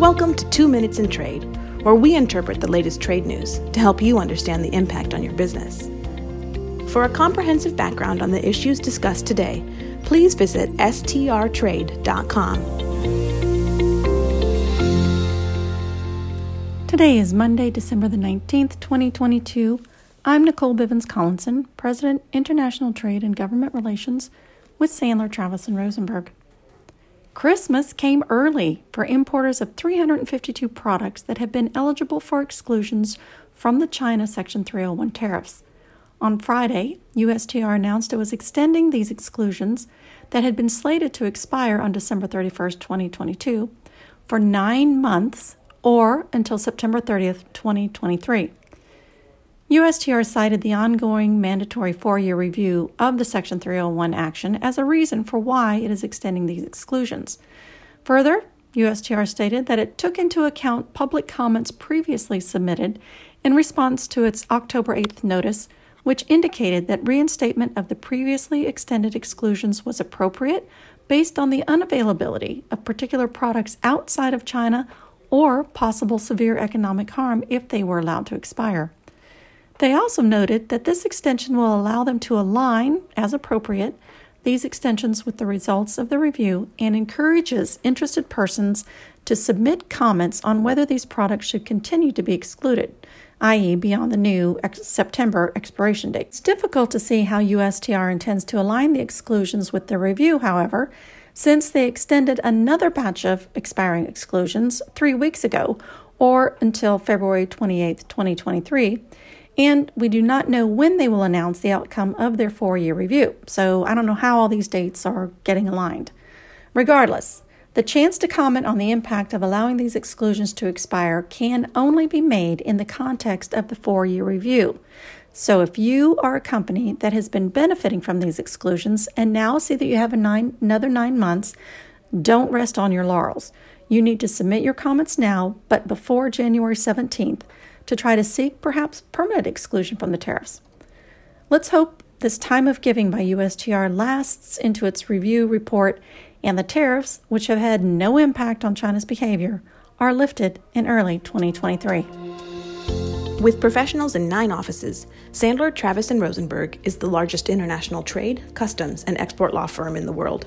Welcome to Two Minutes in Trade, where we interpret the latest trade news to help you understand the impact on your business. For a comprehensive background on the issues discussed today, please visit strtrade.com. Today is Monday, December the 19th, 2022. I'm Nicole Bivens Collinson, President, International Trade and Government Relations with Sandler, Travis, and Rosenberg. Christmas came early for importers of 352 products that have been eligible for exclusions from the China Section 301 tariffs. On Friday, USTR announced it was extending these exclusions that had been slated to expire on December 31, 2022, for nine months or until September 30, 2023. USTR cited the ongoing mandatory four year review of the Section 301 action as a reason for why it is extending these exclusions. Further, USTR stated that it took into account public comments previously submitted in response to its October 8th notice which indicated that reinstatement of the previously extended exclusions was appropriate based on the unavailability of particular products outside of China or possible severe economic harm if they were allowed to expire. They also noted that this extension will allow them to align, as appropriate, these extensions with the results of the review and encourages interested persons to submit comments on whether these products should continue to be excluded, i.e., beyond the new ex- September expiration date. It's difficult to see how USTR intends to align the exclusions with the review, however, since they extended another batch of expiring exclusions three weeks ago or until February 28, 2023 and we do not know when they will announce the outcome of their four year review. So I don't know how all these dates are getting aligned. Regardless, the chance to comment on the impact of allowing these exclusions to expire can only be made in the context of the four year review. So, if you are a company that has been benefiting from these exclusions and now see that you have nine, another nine months, don't rest on your laurels. You need to submit your comments now, but before January 17th, to try to seek perhaps permanent exclusion from the tariffs. Let's hope this time of giving by USTR lasts into its review report and the tariffs, which have had no impact on China's behavior, are lifted in early 2023. With professionals in nine offices, Sandler, Travis, and Rosenberg is the largest international trade, customs, and export law firm in the world.